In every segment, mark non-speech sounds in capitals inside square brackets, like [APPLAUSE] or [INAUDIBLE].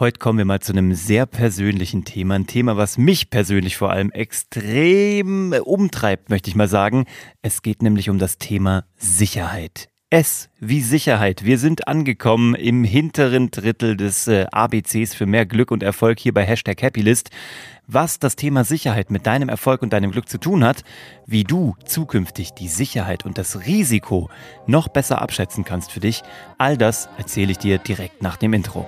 Heute kommen wir mal zu einem sehr persönlichen Thema. Ein Thema, was mich persönlich vor allem extrem umtreibt, möchte ich mal sagen. Es geht nämlich um das Thema Sicherheit. S wie Sicherheit. Wir sind angekommen im hinteren Drittel des äh, ABCs für mehr Glück und Erfolg hier bei Hashtag Happylist. Was das Thema Sicherheit mit deinem Erfolg und deinem Glück zu tun hat, wie du zukünftig die Sicherheit und das Risiko noch besser abschätzen kannst für dich, all das erzähle ich dir direkt nach dem Intro.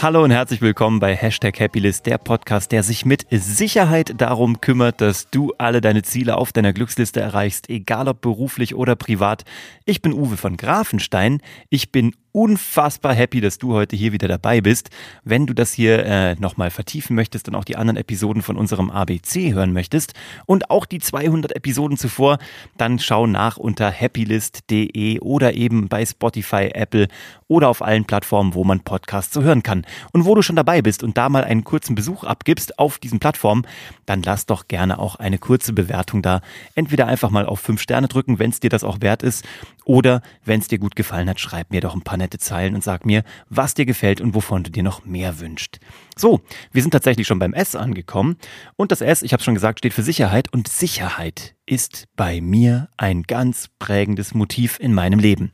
Hallo und herzlich willkommen bei Hashtag Happylist, der Podcast, der sich mit Sicherheit darum kümmert, dass du alle deine Ziele auf deiner Glücksliste erreichst, egal ob beruflich oder privat. Ich bin Uwe von Grafenstein. Ich bin unfassbar happy, dass du heute hier wieder dabei bist. Wenn du das hier äh, nochmal vertiefen möchtest und auch die anderen Episoden von unserem ABC hören möchtest und auch die 200 Episoden zuvor, dann schau nach unter happylist.de oder eben bei Spotify, Apple oder auf allen Plattformen, wo man Podcasts so hören kann. Und wo du schon dabei bist und da mal einen kurzen Besuch abgibst auf diesen Plattformen, dann lass doch gerne auch eine kurze Bewertung da. Entweder einfach mal auf 5 Sterne drücken, wenn es dir das auch wert ist, oder wenn es dir gut gefallen hat, schreib mir doch ein paar nette Zeilen und sag mir, was dir gefällt und wovon du dir noch mehr wünschst. So, wir sind tatsächlich schon beim S angekommen. Und das S, ich habe schon gesagt, steht für Sicherheit. Und Sicherheit ist bei mir ein ganz prägendes Motiv in meinem Leben.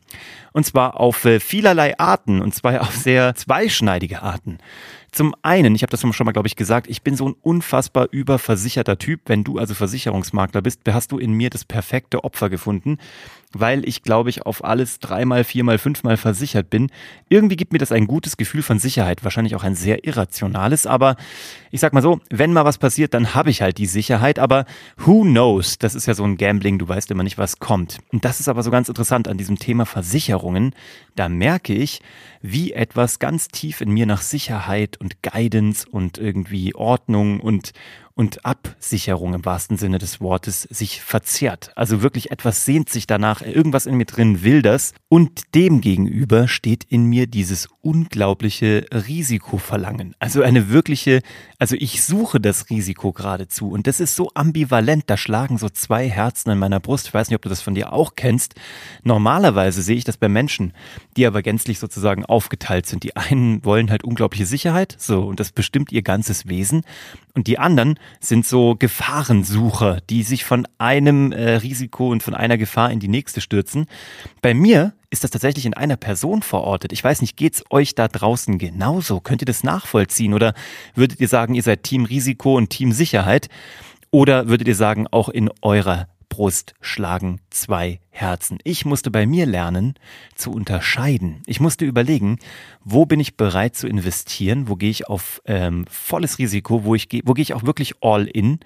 Und zwar auf äh, vielerlei Arten, und zwar auf sehr zweischneidige Arten. Zum einen, ich habe das schon mal, glaube ich, gesagt, ich bin so ein unfassbar überversicherter Typ. Wenn du also Versicherungsmakler bist, hast du in mir das perfekte Opfer gefunden, weil ich, glaube ich, auf alles dreimal, viermal, fünfmal versichert bin. Irgendwie gibt mir das ein gutes Gefühl von Sicherheit, wahrscheinlich auch ein sehr irrationales, aber ich sag mal so, wenn mal was passiert, dann habe ich halt die Sicherheit, aber who knows? Das ist ja so ein Gambling, du weißt immer nicht, was kommt. Und das ist aber so ganz interessant an diesem Thema Versicherungen. Da merke ich, wie etwas ganz tief in mir nach Sicherheit und Guidance und irgendwie Ordnung und, und Absicherung im wahrsten Sinne des Wortes sich verzehrt. Also wirklich etwas sehnt sich danach, irgendwas in mir drin will das. Und dem gegenüber steht in mir dieses unglaubliche Risikoverlangen. Also eine wirkliche, also ich suche das Risiko geradezu. Und das ist so ambivalent. Da schlagen so zwei Herzen in meiner Brust. Ich weiß nicht, ob du das von dir auch kennst. Normalerweise sehe ich das bei Menschen, die aber gänzlich sozusagen aufgeteilt sind. Die einen wollen halt unglaubliche Sicherheit, so, und das bestimmt ihr ganzes Wesen. Und die anderen sind so Gefahrensucher, die sich von einem äh, Risiko und von einer Gefahr in die nächste stürzen. Bei mir ist das tatsächlich in einer Person verortet. Ich weiß nicht, geht's euch da draußen genauso? Könnt ihr das nachvollziehen? Oder würdet ihr sagen, ihr seid Team Risiko und Team Sicherheit? Oder würdet ihr sagen, auch in eurer Brust schlagen zwei Herzen. Ich musste bei mir lernen zu unterscheiden. Ich musste überlegen, wo bin ich bereit zu investieren, wo gehe ich auf ähm, volles Risiko, wo, ich, wo gehe ich auch wirklich all in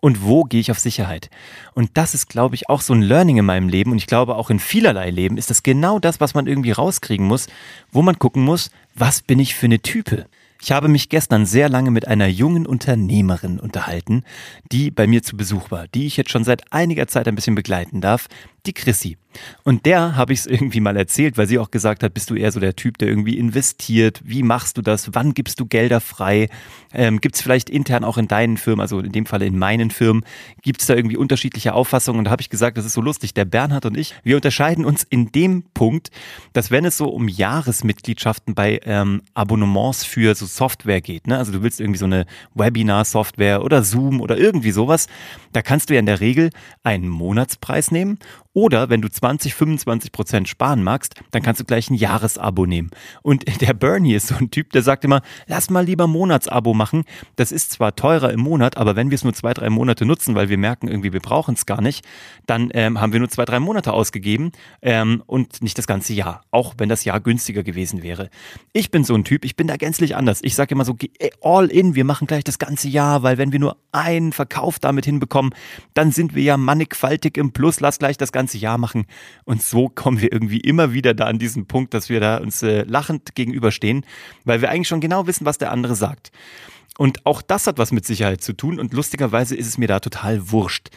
und wo gehe ich auf Sicherheit. Und das ist, glaube ich, auch so ein Learning in meinem Leben und ich glaube auch in vielerlei Leben ist das genau das, was man irgendwie rauskriegen muss, wo man gucken muss, was bin ich für eine Type. Ich habe mich gestern sehr lange mit einer jungen Unternehmerin unterhalten, die bei mir zu Besuch war, die ich jetzt schon seit einiger Zeit ein bisschen begleiten darf, die Chrissy. Und der habe ich es irgendwie mal erzählt, weil sie auch gesagt hat, bist du eher so der Typ, der irgendwie investiert? Wie machst du das? Wann gibst du Gelder frei? Ähm, gibt es vielleicht intern auch in deinen Firmen, also in dem Fall in meinen Firmen, gibt es da irgendwie unterschiedliche Auffassungen? Und da habe ich gesagt, das ist so lustig. Der Bernhard und ich, wir unterscheiden uns in dem Punkt, dass wenn es so um Jahresmitgliedschaften bei ähm, Abonnements für so Software geht, ne? also du willst irgendwie so eine Webinar-Software oder Zoom oder irgendwie sowas, da kannst du ja in der Regel einen Monatspreis nehmen oder wenn du 20, 25 Prozent sparen magst, dann kannst du gleich ein Jahresabo nehmen. Und [LAUGHS] der Bernie ist so ein Typ, der sagt immer, lass mal lieber Monatsabo machen. Das ist zwar teurer im Monat, aber wenn wir es nur zwei, drei Monate nutzen, weil wir merken irgendwie, wir brauchen es gar nicht, dann ähm, haben wir nur zwei, drei Monate ausgegeben ähm, und nicht das ganze Jahr. Auch wenn das Jahr günstiger gewesen wäre. Ich bin so ein Typ, ich bin da gänzlich anders. Ich sage immer so, all in, wir machen gleich das ganze Jahr, weil wenn wir nur einen Verkauf damit hinbekommen, dann sind wir ja mannigfaltig im Plus, lass gleich das ganze ganze Jahr machen. Und so kommen wir irgendwie immer wieder da an diesen Punkt, dass wir da uns äh, lachend gegenüberstehen, weil wir eigentlich schon genau wissen, was der andere sagt. Und auch das hat was mit Sicherheit zu tun und lustigerweise ist es mir da total wurscht.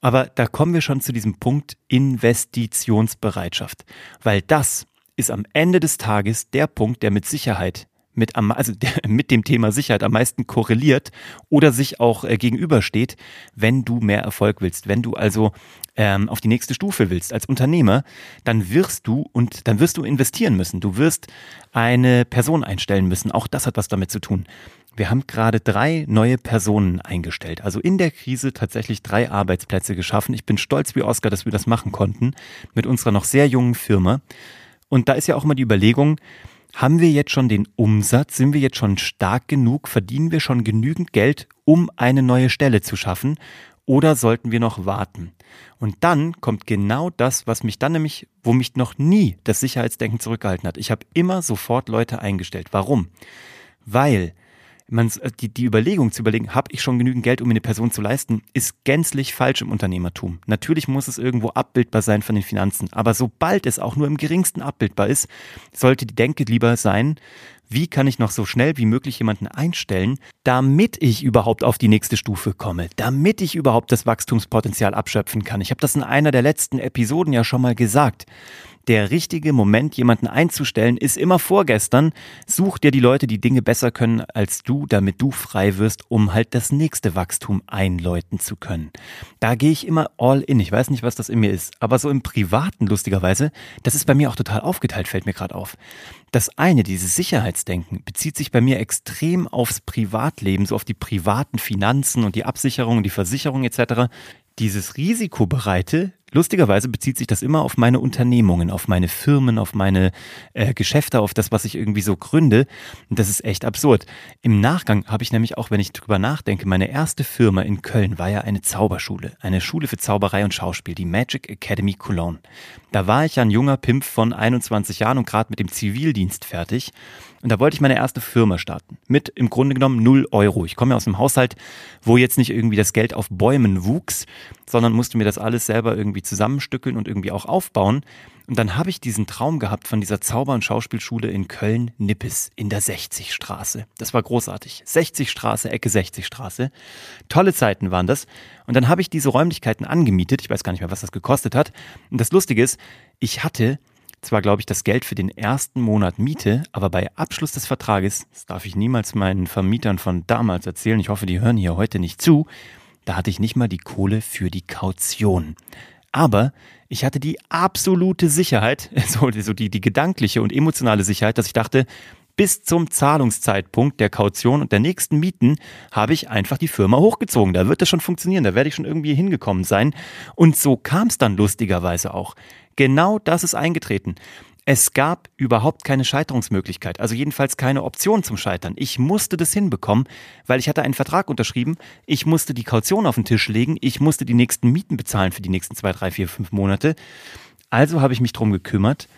Aber da kommen wir schon zu diesem Punkt Investitionsbereitschaft, weil das ist am Ende des Tages der Punkt, der mit Sicherheit mit, am, also [LAUGHS] mit dem Thema Sicherheit am meisten korreliert oder sich auch äh, gegenübersteht, wenn du mehr Erfolg willst. Wenn du also ähm, auf die nächste Stufe willst als Unternehmer, dann wirst du und dann wirst du investieren müssen. Du wirst eine Person einstellen müssen. Auch das hat was damit zu tun. Wir haben gerade drei neue Personen eingestellt. Also in der Krise tatsächlich drei Arbeitsplätze geschaffen. Ich bin stolz wie Oscar, dass wir das machen konnten mit unserer noch sehr jungen Firma. Und da ist ja auch immer die Überlegung, haben wir jetzt schon den Umsatz? Sind wir jetzt schon stark genug? Verdienen wir schon genügend Geld, um eine neue Stelle zu schaffen? Oder sollten wir noch warten? Und dann kommt genau das, was mich dann nämlich, wo mich noch nie das Sicherheitsdenken zurückgehalten hat. Ich habe immer sofort Leute eingestellt. Warum? Weil man, äh, die, die Überlegung zu überlegen, habe ich schon genügend Geld, um mir eine Person zu leisten, ist gänzlich falsch im Unternehmertum. Natürlich muss es irgendwo abbildbar sein von den Finanzen, aber sobald es auch nur im geringsten abbildbar ist, sollte die Denke lieber sein, wie kann ich noch so schnell wie möglich jemanden einstellen, damit ich überhaupt auf die nächste Stufe komme, damit ich überhaupt das Wachstumspotenzial abschöpfen kann. Ich habe das in einer der letzten Episoden ja schon mal gesagt der richtige Moment, jemanden einzustellen, ist immer vorgestern. Such dir die Leute, die Dinge besser können als du, damit du frei wirst, um halt das nächste Wachstum einläuten zu können. Da gehe ich immer all in. Ich weiß nicht, was das in mir ist, aber so im Privaten lustigerweise, das ist bei mir auch total aufgeteilt, fällt mir gerade auf. Das eine, dieses Sicherheitsdenken, bezieht sich bei mir extrem aufs Privatleben, so auf die privaten Finanzen und die Absicherung die Versicherung etc. Dieses Risikobereite lustigerweise bezieht sich das immer auf meine Unternehmungen, auf meine Firmen, auf meine äh, Geschäfte, auf das, was ich irgendwie so gründe. Und das ist echt absurd. Im Nachgang habe ich nämlich auch, wenn ich drüber nachdenke, meine erste Firma in Köln war ja eine Zauberschule, eine Schule für Zauberei und Schauspiel, die Magic Academy Cologne. Da war ich ja ein junger Pimp von 21 Jahren und gerade mit dem Zivildienst fertig. Und da wollte ich meine erste Firma starten. Mit im Grunde genommen null Euro. Ich komme ja aus einem Haushalt, wo jetzt nicht irgendwie das Geld auf Bäumen wuchs, sondern musste mir das alles selber irgendwie zusammenstückeln und irgendwie auch aufbauen. Und dann habe ich diesen Traum gehabt von dieser Zauber- und Schauspielschule in Köln-Nippes in der 60-Straße. Das war großartig. 60-Straße, Ecke 60-Straße. Tolle Zeiten waren das. Und dann habe ich diese Räumlichkeiten angemietet. Ich weiß gar nicht mehr, was das gekostet hat. Und das Lustige ist, ich hatte zwar, glaube ich, das Geld für den ersten Monat Miete, aber bei Abschluss des Vertrages, das darf ich niemals meinen Vermietern von damals erzählen, ich hoffe, die hören hier heute nicht zu, da hatte ich nicht mal die Kohle für die Kaution. Aber ich hatte die absolute Sicherheit, [LAUGHS] so, so die, die gedankliche und emotionale Sicherheit, dass ich dachte, bis zum Zahlungszeitpunkt der Kaution und der nächsten Mieten habe ich einfach die Firma hochgezogen. Da wird das schon funktionieren, da werde ich schon irgendwie hingekommen sein. Und so kam es dann lustigerweise auch. Genau das ist eingetreten. Es gab überhaupt keine Scheiterungsmöglichkeit, also jedenfalls keine Option zum Scheitern. Ich musste das hinbekommen, weil ich hatte einen Vertrag unterschrieben, ich musste die Kaution auf den Tisch legen, ich musste die nächsten Mieten bezahlen für die nächsten zwei, drei, vier, fünf Monate. Also habe ich mich darum gekümmert,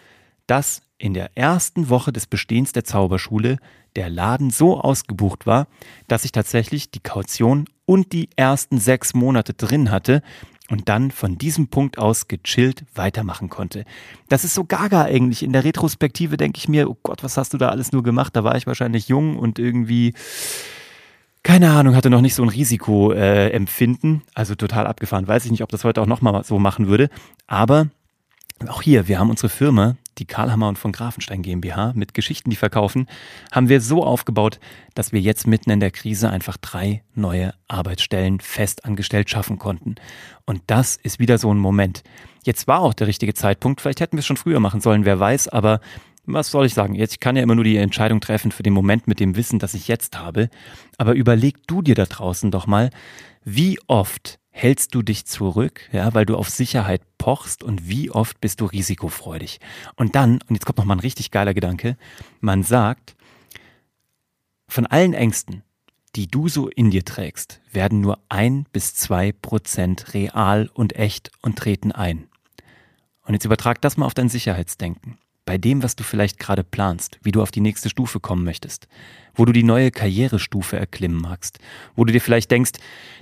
dass in der ersten Woche des Bestehens der Zauberschule der Laden so ausgebucht war, dass ich tatsächlich die Kaution und die ersten sechs Monate drin hatte und dann von diesem Punkt aus gechillt weitermachen konnte. Das ist so gaga eigentlich. In der Retrospektive denke ich mir, oh Gott, was hast du da alles nur gemacht? Da war ich wahrscheinlich jung und irgendwie, keine Ahnung, hatte noch nicht so ein Risikoempfinden. Äh, also total abgefahren. Weiß ich nicht, ob das heute auch nochmal so machen würde. Aber auch hier, wir haben unsere Firma die Karlhammer und von Grafenstein GmbH mit Geschichten, die verkaufen, haben wir so aufgebaut, dass wir jetzt mitten in der Krise einfach drei neue Arbeitsstellen festangestellt schaffen konnten. Und das ist wieder so ein Moment. Jetzt war auch der richtige Zeitpunkt. Vielleicht hätten wir es schon früher machen sollen, wer weiß, aber was soll ich sagen? Jetzt, ich kann ja immer nur die Entscheidung treffen für den Moment mit dem Wissen, das ich jetzt habe. Aber überleg du dir da draußen doch mal, wie oft hältst du dich zurück, ja, weil du auf Sicherheit pochst und wie oft bist du risikofreudig? Und dann, und jetzt kommt noch mal ein richtig geiler Gedanke, man sagt, von allen Ängsten, die du so in dir trägst, werden nur ein bis zwei Prozent real und echt und treten ein. Und jetzt übertrag das mal auf dein Sicherheitsdenken bei dem, was du vielleicht gerade planst, wie du auf die nächste Stufe kommen möchtest, wo du die neue Karrierestufe erklimmen magst, wo du dir vielleicht denkst,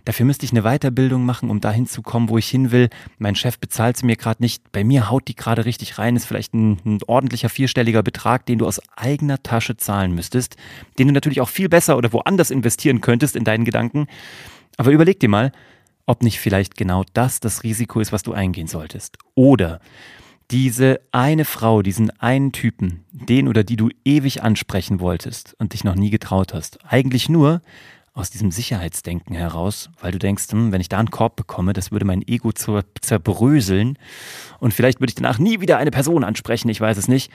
dafür müsste ich eine Weiterbildung machen, um dahin zu kommen, wo ich hin will. Mein Chef bezahlt sie mir gerade nicht, bei mir haut die gerade richtig rein, ist vielleicht ein, ein ordentlicher vierstelliger Betrag, den du aus eigener Tasche zahlen müsstest, den du natürlich auch viel besser oder woanders investieren könntest in deinen Gedanken. Aber überleg dir mal, ob nicht vielleicht genau das das Risiko ist, was du eingehen solltest. Oder Diese eine Frau, diesen einen Typen, den oder die du ewig ansprechen wolltest und dich noch nie getraut hast. Eigentlich nur aus diesem Sicherheitsdenken heraus, weil du denkst, hm, wenn ich da einen Korb bekomme, das würde mein Ego zer zerbröseln und vielleicht würde ich danach nie wieder eine Person ansprechen, ich weiß es nicht.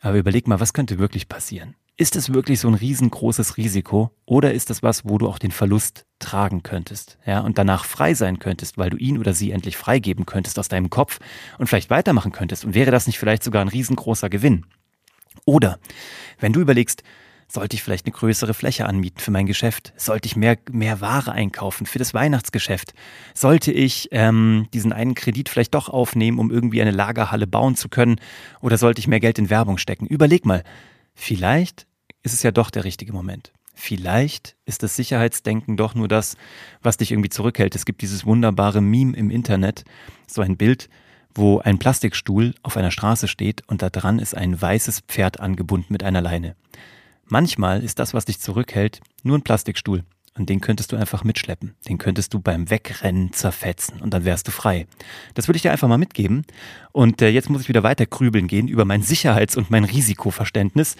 Aber überleg mal, was könnte wirklich passieren? Ist es wirklich so ein riesengroßes Risiko oder ist das was, wo du auch den Verlust tragen könntest, ja, und danach frei sein könntest, weil du ihn oder sie endlich freigeben könntest aus deinem Kopf und vielleicht weitermachen könntest und wäre das nicht vielleicht sogar ein riesengroßer Gewinn? Oder wenn du überlegst, sollte ich vielleicht eine größere Fläche anmieten für mein Geschäft? Sollte ich mehr, mehr Ware einkaufen für das Weihnachtsgeschäft? Sollte ich ähm, diesen einen Kredit vielleicht doch aufnehmen, um irgendwie eine Lagerhalle bauen zu können? Oder sollte ich mehr Geld in Werbung stecken? Überleg mal, Vielleicht ist es ja doch der richtige Moment. Vielleicht ist das Sicherheitsdenken doch nur das, was dich irgendwie zurückhält. Es gibt dieses wunderbare Meme im Internet, so ein Bild, wo ein Plastikstuhl auf einer Straße steht und da dran ist ein weißes Pferd angebunden mit einer Leine. Manchmal ist das, was dich zurückhält, nur ein Plastikstuhl. Und den könntest du einfach mitschleppen. Den könntest du beim Wegrennen zerfetzen und dann wärst du frei. Das würde ich dir einfach mal mitgeben. Und äh, jetzt muss ich wieder weiter grübeln gehen über mein Sicherheits- und mein Risikoverständnis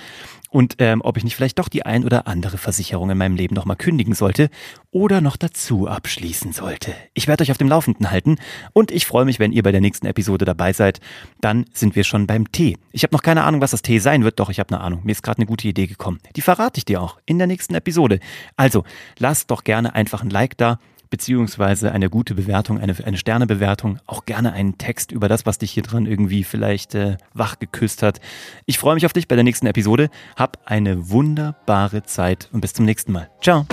und ähm, ob ich nicht vielleicht doch die ein oder andere Versicherung in meinem Leben nochmal kündigen sollte oder noch dazu abschließen sollte. Ich werde euch auf dem Laufenden halten und ich freue mich, wenn ihr bei der nächsten Episode dabei seid. Dann sind wir schon beim Tee. Ich habe noch keine Ahnung, was das Tee sein wird, doch ich habe eine Ahnung. Mir ist gerade eine gute Idee gekommen. Die verrate ich dir auch in der nächsten Episode. Also, lasst doch gerne einfach ein Like da beziehungsweise eine gute Bewertung, eine, eine Sternebewertung, auch gerne einen Text über das, was dich hier dran irgendwie vielleicht äh, wach geküsst hat. Ich freue mich auf dich bei der nächsten Episode. Hab eine wunderbare Zeit und bis zum nächsten Mal. Ciao.